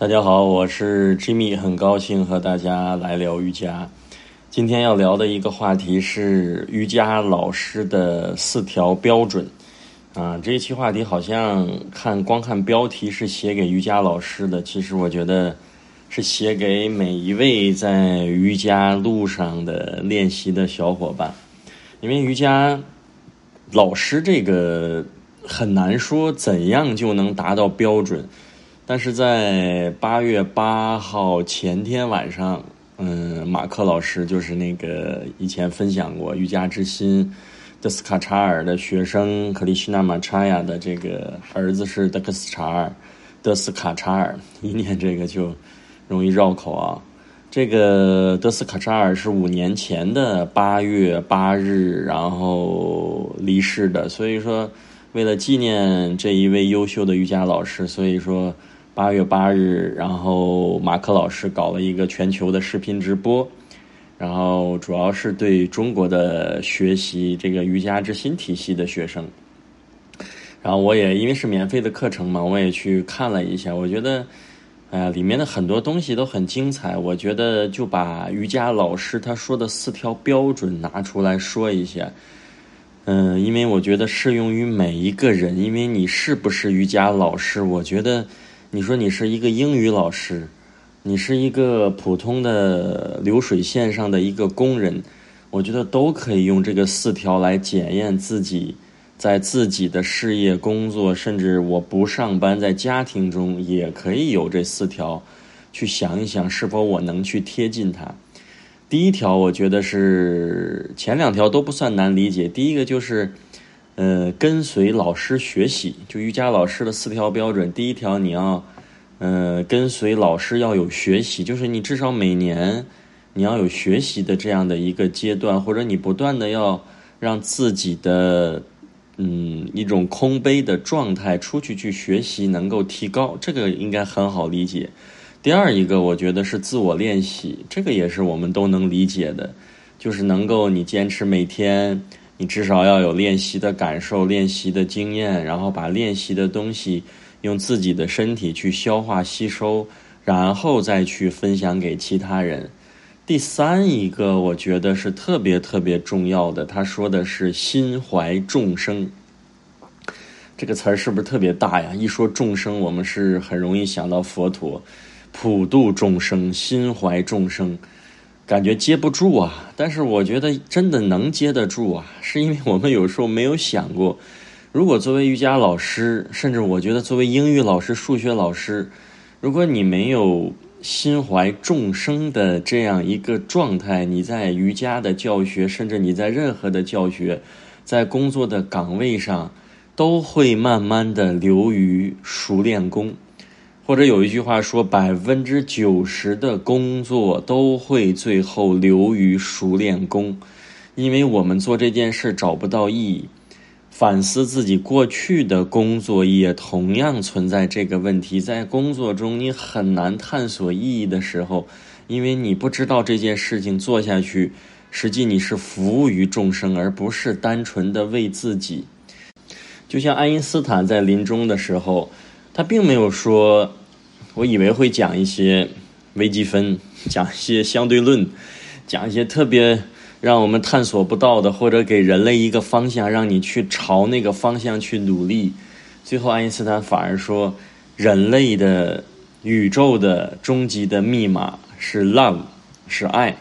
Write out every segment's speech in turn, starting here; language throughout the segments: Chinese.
大家好，我是 Jimmy，很高兴和大家来聊瑜伽。今天要聊的一个话题是瑜伽老师的四条标准啊。这一期话题好像看光看标题是写给瑜伽老师的，其实我觉得是写给每一位在瑜伽路上的练习的小伙伴，因为瑜伽老师这个很难说怎样就能达到标准。但是在八月八号前天晚上，嗯，马克老师就是那个以前分享过瑜伽之心德斯卡查尔的学生克里希纳马查亚的这个儿子是德克斯查尔，德斯卡查尔，一念这个就容易绕口啊。这个德斯卡查尔是五年前的八月八日，然后离世的。所以说，为了纪念这一位优秀的瑜伽老师，所以说。八月八日，然后马克老师搞了一个全球的视频直播，然后主要是对中国的学习这个瑜伽之心体系的学生。然后我也因为是免费的课程嘛，我也去看了一下，我觉得，哎呀，里面的很多东西都很精彩。我觉得就把瑜伽老师他说的四条标准拿出来说一下。嗯，因为我觉得适用于每一个人，因为你是不是瑜伽老师，我觉得。你说你是一个英语老师，你是一个普通的流水线上的一个工人，我觉得都可以用这个四条来检验自己在自己的事业、工作，甚至我不上班，在家庭中也可以有这四条，去想一想是否我能去贴近它。第一条，我觉得是前两条都不算难理解，第一个就是。呃，跟随老师学习，就瑜伽老师的四条标准。第一条，你要，呃，跟随老师要有学习，就是你至少每年你要有学习的这样的一个阶段，或者你不断的要让自己的，嗯，一种空杯的状态出去去学习，能够提高，这个应该很好理解。第二一个，我觉得是自我练习，这个也是我们都能理解的，就是能够你坚持每天。你至少要有练习的感受、练习的经验，然后把练习的东西用自己的身体去消化吸收，然后再去分享给其他人。第三一个，我觉得是特别特别重要的。他说的是心怀众生，这个词儿是不是特别大呀？一说众生，我们是很容易想到佛陀，普度众生，心怀众生。感觉接不住啊，但是我觉得真的能接得住啊，是因为我们有时候没有想过，如果作为瑜伽老师，甚至我觉得作为英语老师、数学老师，如果你没有心怀众生的这样一个状态，你在瑜伽的教学，甚至你在任何的教学，在工作的岗位上，都会慢慢的流于熟练工。或者有一句话说，百分之九十的工作都会最后流于熟练工，因为我们做这件事找不到意义。反思自己过去的工作也同样存在这个问题，在工作中你很难探索意义的时候，因为你不知道这件事情做下去，实际你是服务于众生，而不是单纯的为自己。就像爱因斯坦在临终的时候，他并没有说。我以为会讲一些微积分，讲一些相对论，讲一些特别让我们探索不到的，或者给人类一个方向，让你去朝那个方向去努力。最后，爱因斯坦反而说，人类的宇宙的终极的密码是 love，是爱。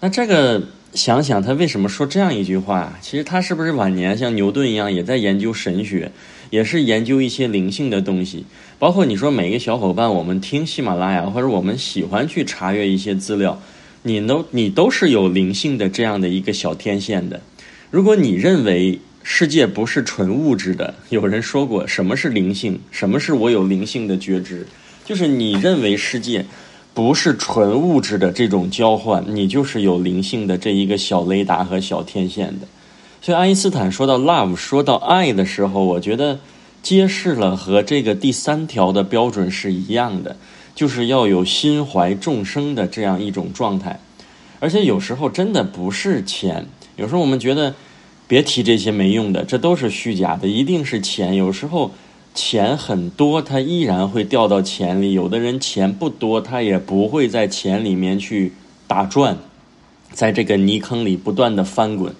那这个想想，他为什么说这样一句话？其实他是不是晚年像牛顿一样，也在研究神学？也是研究一些灵性的东西，包括你说每个小伙伴，我们听喜马拉雅，或者我们喜欢去查阅一些资料，你都你都是有灵性的这样的一个小天线的。如果你认为世界不是纯物质的，有人说过什么是灵性，什么是我有灵性的觉知，就是你认为世界不是纯物质的这种交换，你就是有灵性的这一个小雷达和小天线的。所以，爱因斯坦说到 love，说到爱的时候，我觉得揭示了和这个第三条的标准是一样的，就是要有心怀众生的这样一种状态。而且有时候真的不是钱，有时候我们觉得别提这些没用的，这都是虚假的，一定是钱。有时候钱很多，他依然会掉到钱里；有的人钱不多，他也不会在钱里面去打转，在这个泥坑里不断的翻滚。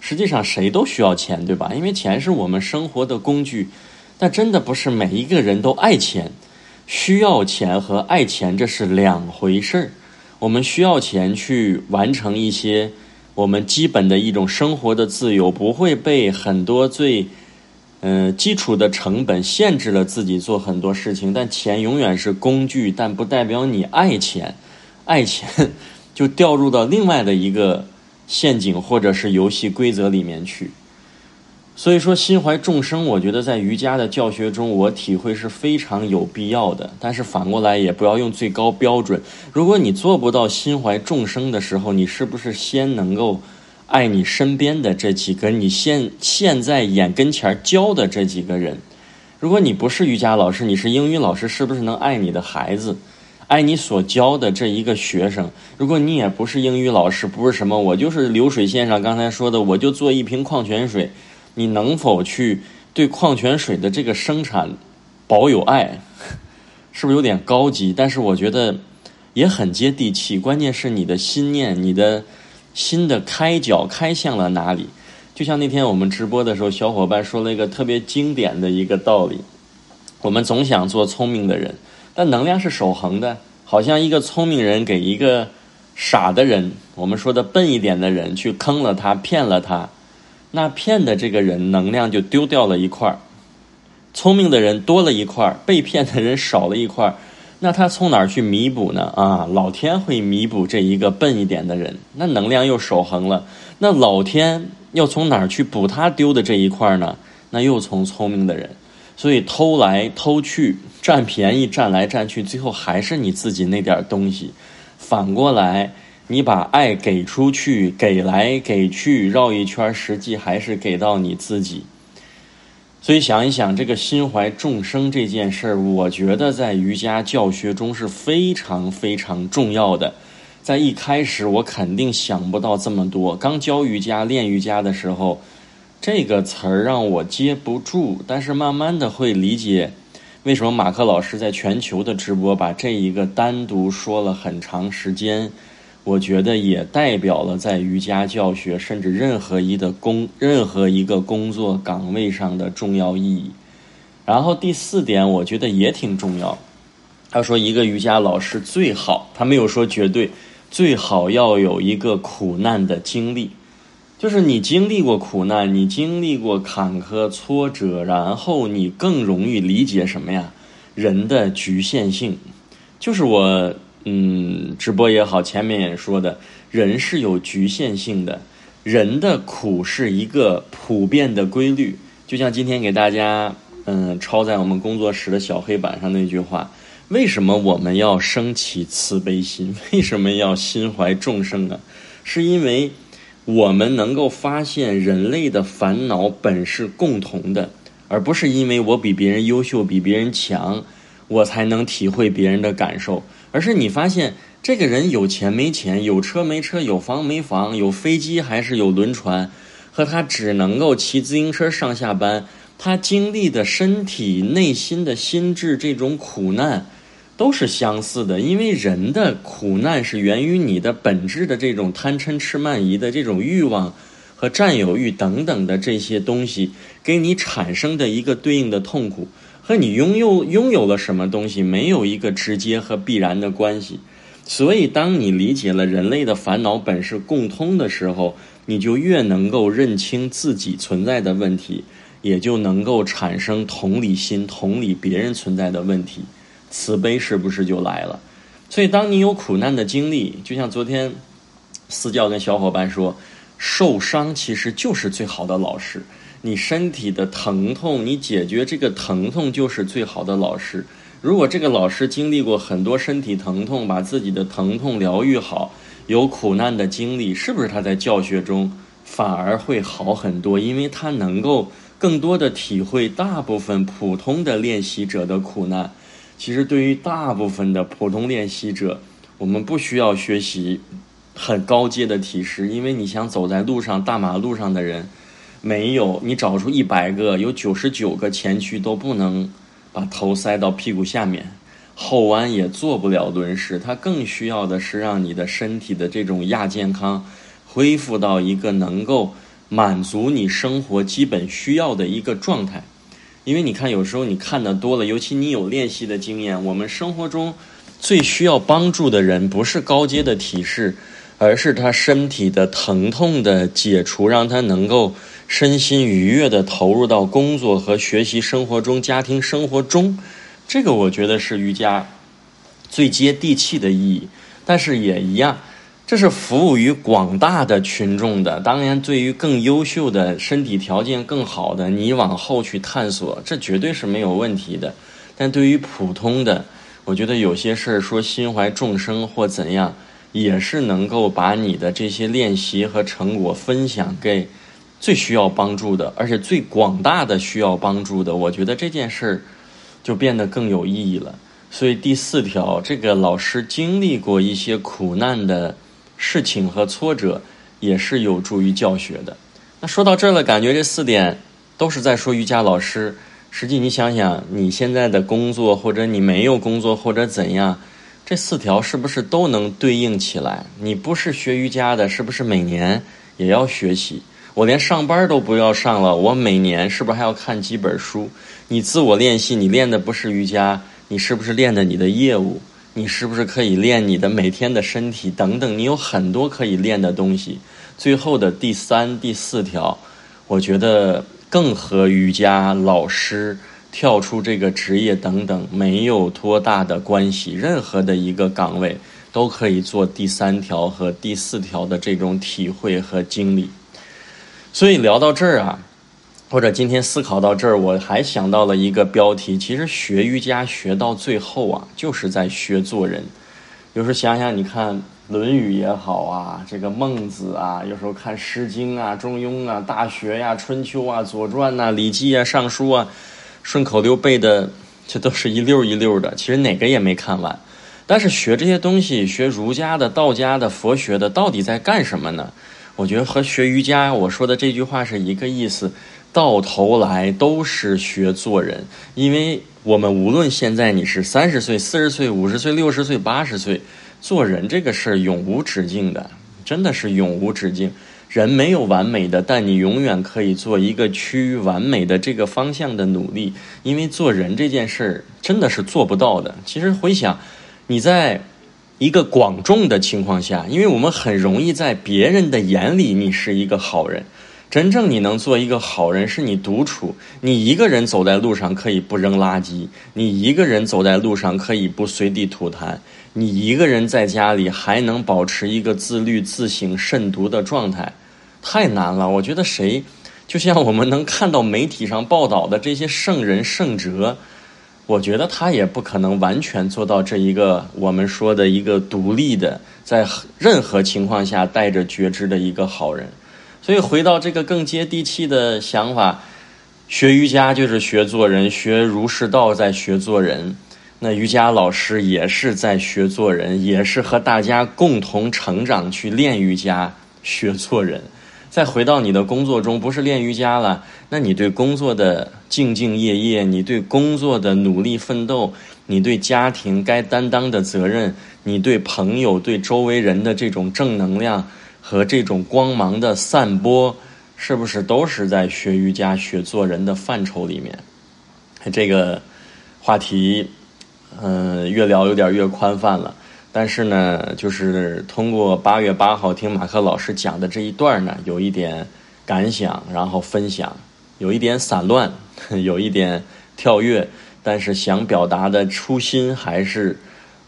实际上，谁都需要钱，对吧？因为钱是我们生活的工具。但真的不是每一个人都爱钱，需要钱和爱钱这是两回事儿。我们需要钱去完成一些我们基本的一种生活的自由，不会被很多最嗯基础的成本限制了自己做很多事情。但钱永远是工具，但不代表你爱钱，爱钱就掉入到另外的一个陷阱或者是游戏规则里面去。所以说，心怀众生，我觉得在瑜伽的教学中，我体会是非常有必要的。但是反过来，也不要用最高标准。如果你做不到心怀众生的时候，你是不是先能够爱你身边的这几个你现现在眼跟前教的这几个人？如果你不是瑜伽老师，你是英语老师，是不是能爱你的孩子，爱你所教的这一个学生？如果你也不是英语老师，不是什么，我就是流水线上刚才说的，我就做一瓶矿泉水。你能否去对矿泉水的这个生产保有爱？是不是有点高级？但是我觉得也很接地气。关键是你的心念，你的新的开角开向了哪里？就像那天我们直播的时候，小伙伴说了一个特别经典的一个道理：我们总想做聪明的人，但能量是守恒的。好像一个聪明人给一个傻的人，我们说的笨一点的人去坑了他，骗了他。那骗的这个人能量就丢掉了一块儿，聪明的人多了一块儿，被骗的人少了一块儿，那他从哪儿去弥补呢？啊，老天会弥补这一个笨一点的人，那能量又守恒了。那老天要从哪儿去补他丢的这一块呢？那又从聪明的人，所以偷来偷去，占便宜占来占去，最后还是你自己那点东西。反过来。你把爱给出去，给来给去，绕一圈，实际还是给到你自己。所以想一想，这个心怀众生这件事儿，我觉得在瑜伽教学中是非常非常重要的。在一开始，我肯定想不到这么多。刚教瑜伽、练瑜伽的时候，这个词儿让我接不住。但是慢慢的会理解，为什么马克老师在全球的直播把这一个单独说了很长时间。我觉得也代表了在瑜伽教学，甚至任何一的工任何一个工作岗位上的重要意义。然后第四点，我觉得也挺重要。他说，一个瑜伽老师最好，他没有说绝对，最好要有一个苦难的经历，就是你经历过苦难，你经历过坎坷挫折，然后你更容易理解什么呀？人的局限性，就是我。嗯，直播也好，前面也说的，人是有局限性的，人的苦是一个普遍的规律。就像今天给大家嗯抄在我们工作室的小黑板上那句话：为什么我们要升起慈悲心？为什么要心怀众生啊？是因为我们能够发现人类的烦恼本是共同的，而不是因为我比别人优秀、比别人强，我才能体会别人的感受。而是你发现这个人有钱没钱，有车没车，有房没房，有飞机还是有轮船，和他只能够骑自行车上下班，他经历的身体、内心的心智这种苦难，都是相似的。因为人的苦难是源于你的本质的这种贪嗔痴慢疑的这种欲望和占有欲等等的这些东西，给你产生的一个对应的痛苦。和你拥有拥有了什么东西没有一个直接和必然的关系，所以当你理解了人类的烦恼本是共通的时候，你就越能够认清自己存在的问题，也就能够产生同理心，同理别人存在的问题，慈悲是不是就来了？所以当你有苦难的经历，就像昨天私教跟小伙伴说，受伤其实就是最好的老师。你身体的疼痛，你解决这个疼痛就是最好的老师。如果这个老师经历过很多身体疼痛，把自己的疼痛疗愈好，有苦难的经历，是不是他在教学中反而会好很多？因为他能够更多的体会大部分普通的练习者的苦难。其实对于大部分的普通练习者，我们不需要学习很高阶的提示，因为你想走在路上大马路上的人。没有你找出一百个，有九十九个前屈都不能把头塞到屁股下面，后弯也做不了轮式。它更需要的是让你的身体的这种亚健康恢复到一个能够满足你生活基本需要的一个状态。因为你看，有时候你看的多了，尤其你有练习的经验，我们生活中最需要帮助的人，不是高阶的体式，而是他身体的疼痛的解除，让他能够身心愉悦的投入到工作和学习生活中、家庭生活中。这个我觉得是瑜伽最接地气的意义，但是也一样。这是服务于广大的群众的，当然，对于更优秀的身体条件更好的，你往后去探索，这绝对是没有问题的。但对于普通的，我觉得有些事儿说心怀众生或怎样，也是能够把你的这些练习和成果分享给最需要帮助的，而且最广大的需要帮助的。我觉得这件事儿就变得更有意义了。所以第四条，这个老师经历过一些苦难的。事情和挫折也是有助于教学的。那说到这儿了，感觉这四点都是在说瑜伽老师。实际你想想，你现在的工作或者你没有工作或者怎样，这四条是不是都能对应起来？你不是学瑜伽的，是不是每年也要学习？我连上班都不要上了，我每年是不是还要看几本书？你自我练习，你练的不是瑜伽，你是不是练的你的业务？你是不是可以练你的每天的身体等等？你有很多可以练的东西。最后的第三、第四条，我觉得更和瑜伽老师跳出这个职业等等没有多大的关系。任何的一个岗位都可以做第三条和第四条的这种体会和经历。所以聊到这儿啊。或者今天思考到这儿，我还想到了一个标题。其实学瑜伽学到最后啊，就是在学做人。有时候想想，你看《论语》也好啊，这个孟子啊，有时候看《诗经》啊、《中庸》啊、《大学》呀、《春秋》啊、《左传》呐、《礼记》啊、《尚书》啊，顺口溜背的，这都是一溜一溜的。其实哪个也没看完。但是学这些东西，学儒家的、道家的、佛学的，到底在干什么呢？我觉得和学瑜伽我说的这句话是一个意思。到头来都是学做人，因为我们无论现在你是三十岁、四十岁、五十岁、六十岁、八十岁，做人这个事儿永无止境的，真的是永无止境。人没有完美的，但你永远可以做一个趋于完美的这个方向的努力。因为做人这件事儿真的是做不到的。其实回想，你在一个广众的情况下，因为我们很容易在别人的眼里你是一个好人。真正你能做一个好人，是你独处，你一个人走在路上可以不扔垃圾，你一个人走在路上可以不随地吐痰，你一个人在家里还能保持一个自律、自省、慎独的状态，太难了。我觉得谁，就像我们能看到媒体上报道的这些圣人圣哲，我觉得他也不可能完全做到这一个我们说的一个独立的，在任何情况下带着觉知的一个好人。所以回到这个更接地气的想法，学瑜伽就是学做人，学儒释道在学做人。那瑜伽老师也是在学做人，也是和大家共同成长去练瑜伽、学做人。再回到你的工作中，不是练瑜伽了，那你对工作的兢兢业业，你对工作的努力奋斗，你对家庭该担当的责任，你对朋友、对周围人的这种正能量。和这种光芒的散播，是不是都是在学瑜伽、学做人的范畴里面？这个话题，嗯，越聊有点越宽泛了。但是呢，就是通过八月八号听马克老师讲的这一段呢，有一点感想，然后分享，有一点散乱，有一点跳跃，但是想表达的初心还是。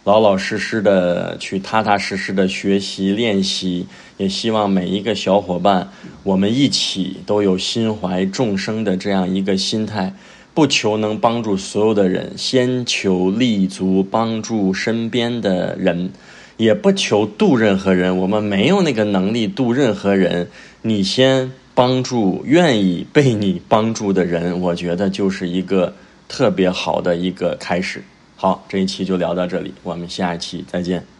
老老实实的去踏踏实实的学习练习，也希望每一个小伙伴，我们一起都有心怀众生的这样一个心态，不求能帮助所有的人，先求立足帮助身边的人，也不求渡任何人，我们没有那个能力渡任何人，你先帮助愿意被你帮助的人，我觉得就是一个特别好的一个开始。好，这一期就聊到这里，我们下一期再见。